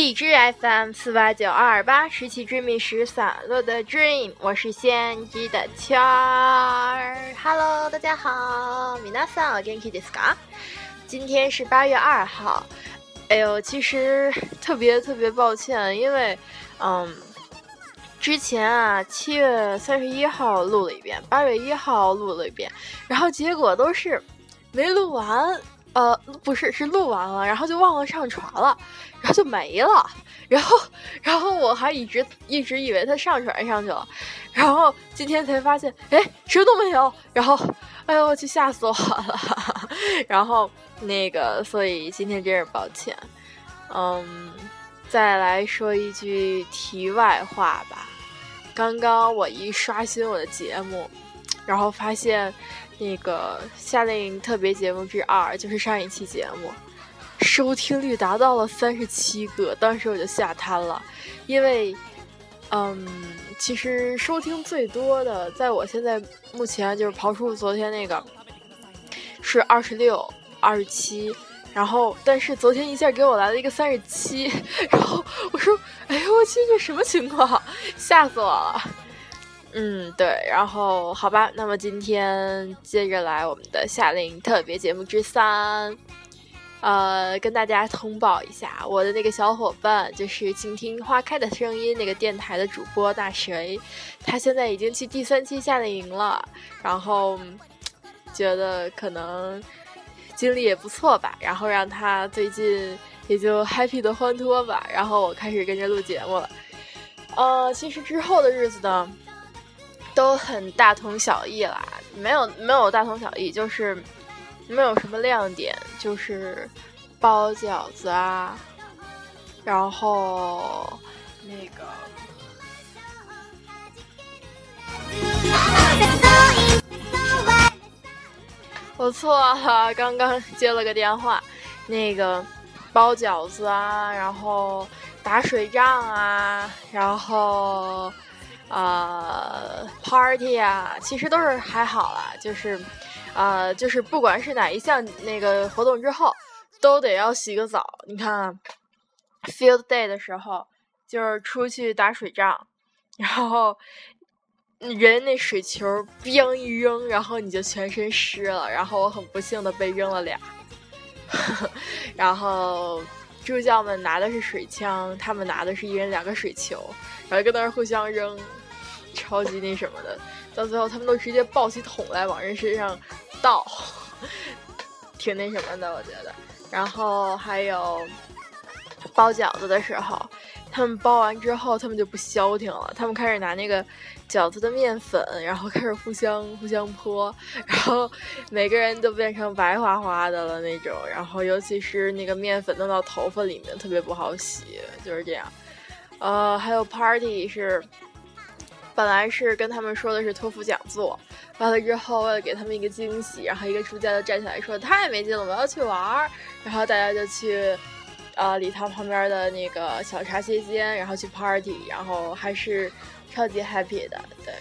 荔枝 FM 四八九二二八，拾起追觅时散落的 dream，我是先知的圈儿。Hello，大家好，米娜桑，我 Genki Disca，今天是八月二号。哎呦，其实特别特别抱歉，因为嗯，之前啊七月三十一号录了一遍，八月一号录了一遍，然后结果都是没录完。呃，不是，是录完了，然后就忘了上传了，然后就没了，然后，然后我还一直一直以为它上传上去了，然后今天才发现，哎，什么都没有，然后，哎呦我去，吓死我了，然后那个，所以今天真是抱歉，嗯，再来说一句题外话吧，刚刚我一刷新我的节目，然后发现。那个夏令营特别节目之二，就是上一期节目，收听率达到了三十七个，当时我就吓瘫了，因为，嗯，其实收听最多的，在我现在目前就是刨出昨天那个，是二十六、二十七，然后但是昨天一下给我来了一个三十七，然后我说，哎呦我去，这什么情况？吓死我了！嗯，对，然后好吧，那么今天接着来我们的夏令营特别节目之三，呃，跟大家通报一下，我的那个小伙伴就是倾听花开的声音那个电台的主播大谁，他现在已经去第三期夏令营了，然后觉得可能经历也不错吧，然后让他最近也就 happy 的欢脱吧，然后我开始跟着录节目了，呃，其实之后的日子呢。都很大同小异啦，没有没有大同小异，就是没有什么亮点，就是包饺子啊，然后那个我错了，刚刚接了个电话，那个包饺子啊，然后打水仗啊，然后。呃，party 啊，其实都是还好啦，就是，呃，就是不管是哪一项那个活动之后，都得要洗个澡。你看，field day 的时候，就是出去打水仗，然后人那水球 biang 一扔，然后你就全身湿了，然后我很不幸的被扔了俩，然后助教们拿的是水枪，他们拿的是一人两个水球，然后跟那儿互相扔。超级那什么的，到最后他们都直接抱起桶来往人身上倒，挺那什么的，我觉得。然后还有包饺子的时候，他们包完之后，他们就不消停了，他们开始拿那个饺子的面粉，然后开始互相互相泼，然后每个人都变成白花花的了那种。然后尤其是那个面粉弄到头发里面，特别不好洗，就是这样。呃，还有 party 是。本来是跟他们说的是托福讲座，完了之后为了给他们一个惊喜，然后一个助教就站起来说太没劲了，我要去玩儿。然后大家就去，呃，礼堂旁边的那个小茶歇间，然后去 party，然后还是超级 happy 的。对，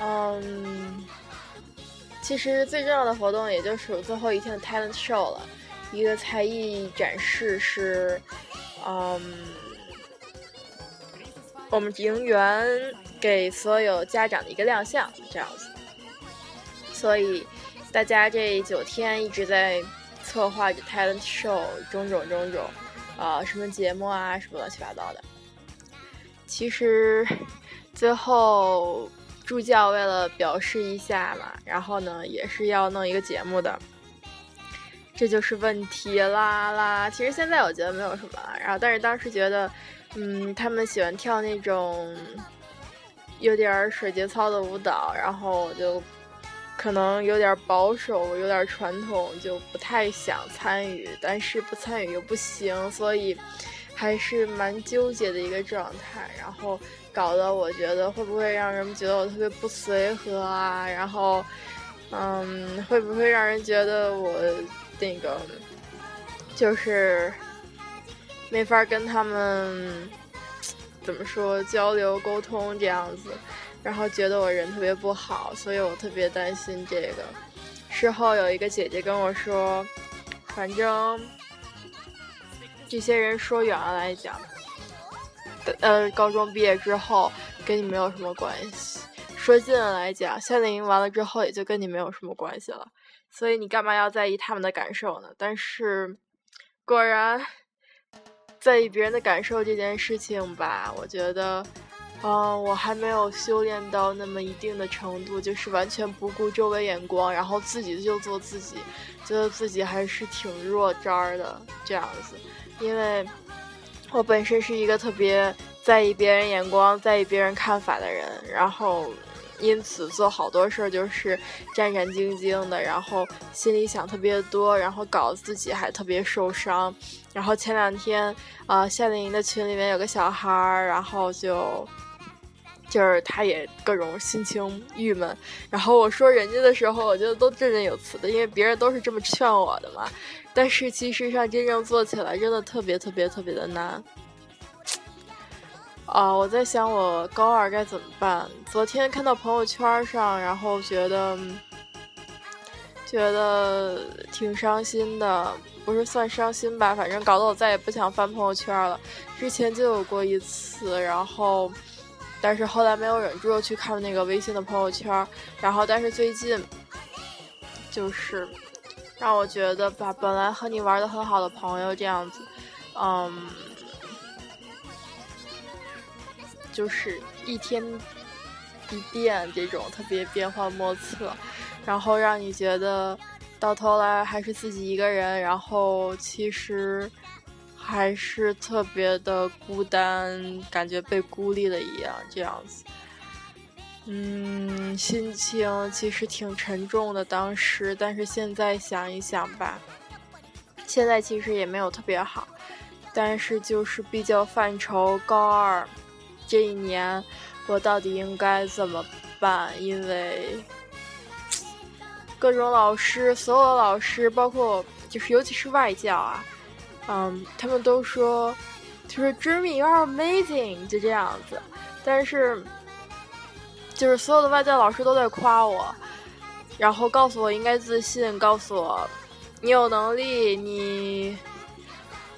嗯，其实最重要的活动也就属最后一天的 talent show 了，一个才艺展示是，嗯，我们营员。给所有家长的一个亮相，这样子。所以大家这九天一直在策划着 talent show，种种种种，啊，什么节目啊，什么乱七八糟的。其实最后助教为了表示一下嘛，然后呢也是要弄一个节目的，这就是问题啦啦。其实现在我觉得没有什么，然后但是当时觉得，嗯，他们喜欢跳那种。有点水节操的舞蹈，然后我就可能有点保守，有点传统，就不太想参与。但是不参与又不行，所以还是蛮纠结的一个状态。然后搞得我觉得会不会让人们觉得我特别不随和啊？然后，嗯，会不会让人觉得我那个就是没法跟他们。怎么说交流沟通这样子，然后觉得我人特别不好，所以我特别担心这个。事后有一个姐姐跟我说，反正这些人说远了来讲，呃，高中毕业之后跟你没有什么关系。说近了来讲，夏令营完了之后也就跟你没有什么关系了。所以你干嘛要在意他们的感受呢？但是，果然，在意别人的感受这件事情吧，我觉得，嗯，我还没有修炼到那么一定的程度，就是完全不顾周围眼光，然后自己就做自己，觉得自己还是挺弱渣的这样子。因为我本身是一个特别在意别人眼光、在意别人看法的人，然后。因此做好多事儿就是战战兢兢的，然后心里想特别多，然后搞得自己还特别受伤。然后前两天，呃，夏令营的群里面有个小孩儿，然后就就是他也各种心情郁闷。然后我说人家的时候，我觉得都振振有词的，因为别人都是这么劝我的嘛。但是其实上真正做起来，真的特别特别特别的难。啊，我在想我高二该怎么办。昨天看到朋友圈上，然后觉得觉得挺伤心的，不是算伤心吧，反正搞得我再也不想翻朋友圈了。之前就有过一次，然后但是后来没有忍住去看那个微信的朋友圈，然后但是最近就是让我觉得吧，本来和你玩的很好的朋友这样子，嗯。就是一天一变，这种特别变幻莫测，然后让你觉得到头来还是自己一个人，然后其实还是特别的孤单，感觉被孤立了一样，这样子。嗯，心情其实挺沉重的当时，但是现在想一想吧，现在其实也没有特别好，但是就是比较犯愁高二。这一年，我到底应该怎么办？因为各种老师，所有的老师，包括就是尤其是外教啊，嗯，他们都说，就是 Dreamy，you are amazing，就这样子。但是，就是所有的外教老师都在夸我，然后告诉我应该自信，告诉我你有能力，你。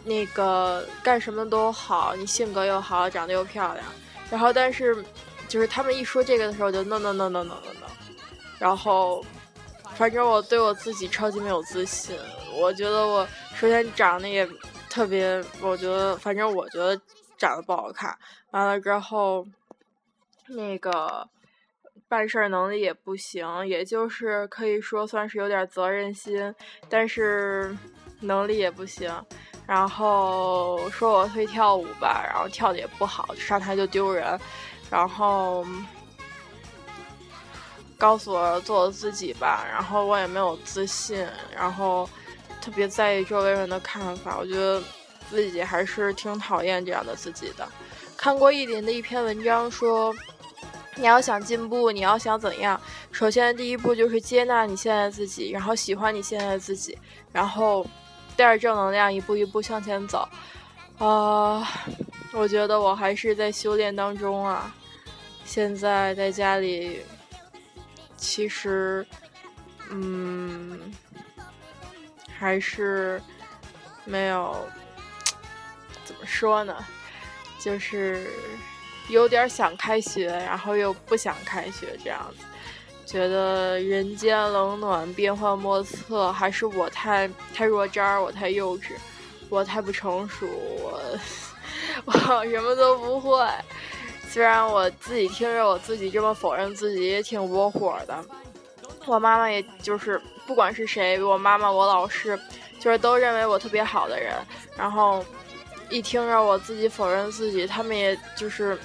那个干什么都好，你性格又好，长得又漂亮，然后但是，就是他们一说这个的时候，就 no no no no no no no，然后，反正我对我自己超级没有自信，我觉得我首先长得也特别，我觉得反正我觉得长得不好看，完了之后，那个办事能力也不行，也就是可以说算是有点责任心，但是能力也不行。然后说我会跳舞吧，然后跳的也不好，上台就丢人。然后告诉我做我自己吧，然后我也没有自信，然后特别在意周围人的看法。我觉得自己还是挺讨厌这样的自己的。看过一林的一篇文章说，你要想进步，你要想怎样，首先第一步就是接纳你现在自己，然后喜欢你现在自己，然后。带着正能量，一步一步向前走。啊，我觉得我还是在修炼当中啊。现在在家里，其实，嗯，还是没有怎么说呢，就是有点想开学，然后又不想开学这样子。觉得人间冷暖变幻莫测，还是我太太弱渣，我太幼稚，我太不成熟，我 我什么都不会。虽然我自己听着我自己这么否认自己，也挺窝火的。我妈妈也就是不管是谁，我妈妈、我老师，就是都认为我特别好的人。然后一听着我自己否认自己，他们也就是。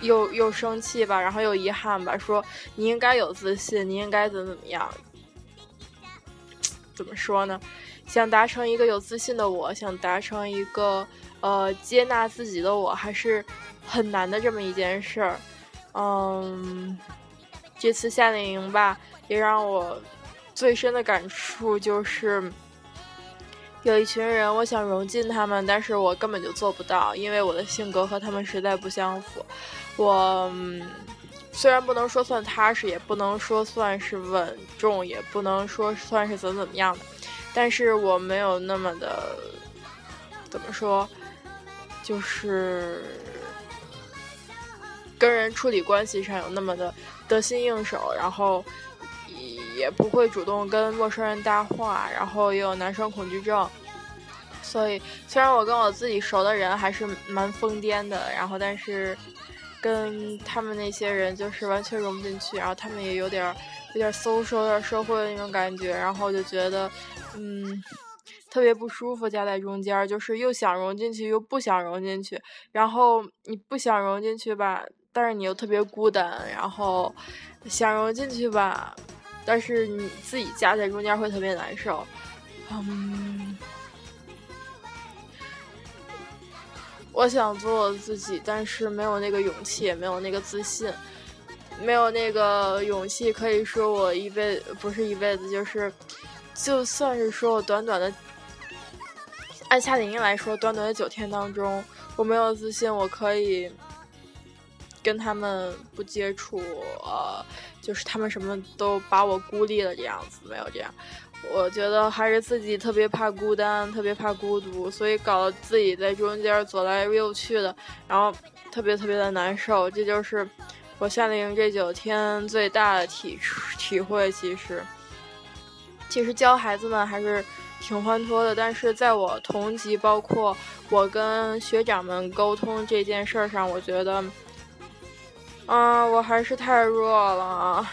又又生气吧，然后又遗憾吧，说你应该有自信，你应该怎么怎么样？怎么说呢？想达成一个有自信的我，想达成一个呃接纳自己的我，还是很难的这么一件事儿。嗯，这次夏令营吧，也让我最深的感触就是。有一群人，我想融进他们，但是我根本就做不到，因为我的性格和他们实在不相符。我虽然不能说算踏实，也不能说算是稳重，也不能说算是怎么怎么样的，但是我没有那么的，怎么说，就是跟人处理关系上有那么的得心应手，然后也不会主动跟陌生人搭话，然后也有男生恐惧症。所以，虽然我跟我自己熟的人还是蛮疯癫的，然后但是跟他们那些人就是完全融不进去，然后他们也有点有点 social、有点社会的那种感觉，然后就觉得嗯特别不舒服，夹在中间，就是又想融进去又不想融进去，然后你不想融进去吧，但是你又特别孤单，然后想融进去吧，但是你自己夹在中间会特别难受，嗯。我想做我自己，但是没有那个勇气，也没有那个自信，没有那个勇气。可以说我一辈不是一辈子，就是就算是说我短短的按夏令营来说，短短的九天当中，我没有自信，我可以跟他们不接触，呃，就是他们什么都把我孤立了这样子，没有这样。我觉得还是自己特别怕孤单，特别怕孤独，所以搞得自己在中间左来右去的，然后特别特别的难受。这就是我夏令营这九天最大的体体会。其实，其实教孩子们还是挺欢脱的，但是在我同级，包括我跟学长们沟通这件事儿上，我觉得，啊，我还是太弱了。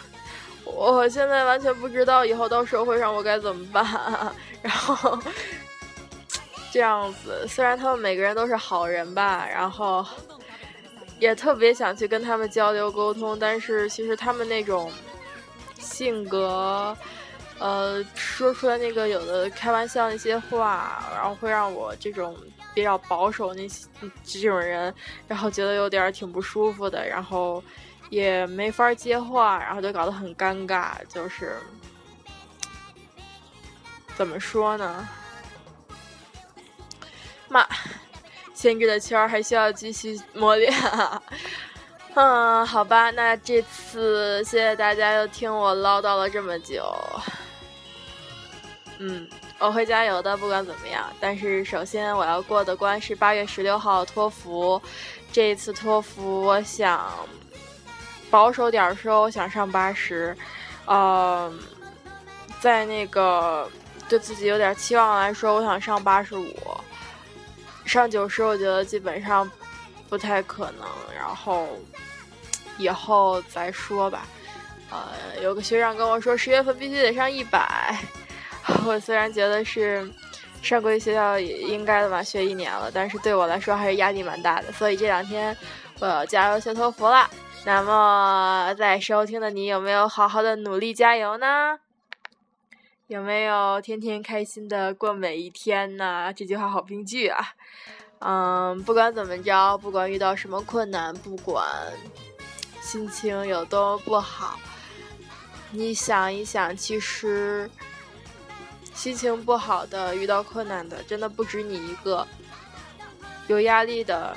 我现在完全不知道以后到社会上我该怎么办，然后这样子，虽然他们每个人都是好人吧，然后也特别想去跟他们交流沟通，但是其实他们那种性格，呃，说出来那个有的开玩笑那些话，然后会让我这种比较保守那些这种人，然后觉得有点挺不舒服的，然后。也没法接话，然后就搞得很尴尬。就是怎么说呢？妈，牵制的圈还需要继续磨练。嗯，好吧，那这次谢谢大家又听我唠叨了这么久。嗯，我会加油的，不管怎么样。但是首先我要过的关是八月十六号托福。这一次托福，我想。保守点说，我想上八十，呃，在那个对自己有点期望来说，我想上八十五，上九十我觉得基本上不太可能，然后以后再说吧。呃，有个学长跟我说，十月份必须得上一百，我虽然觉得是上国际学校也应该的吧，学一年了，但是对我来说还是压力蛮大的，所以这两天我要加油学托福了。那么，在收听的你有没有好好的努力加油呢？有没有天天开心的过每一天呢？这句话好病句啊！嗯，不管怎么着，不管遇到什么困难，不管心情有多不好，你想一想，其实心情不好的、遇到困难的，真的不止你一个；有压力的，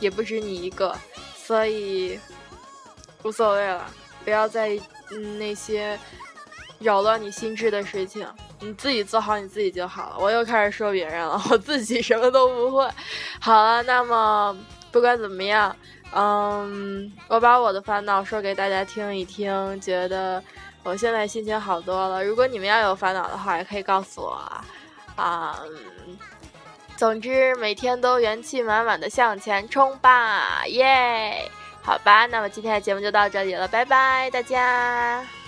也不止你一个。所以。无所谓了，不要在意那些扰乱你心智的事情，你自己做好你自己就好了。我又开始说别人了，我自己什么都不会。好了，那么不管怎么样，嗯，我把我的烦恼说给大家听一听，觉得我现在心情好多了。如果你们要有烦恼的话，也可以告诉我啊。总之，每天都元气满满的向前冲吧，耶！好吧，那么今天的节目就到这里了，拜拜，大家。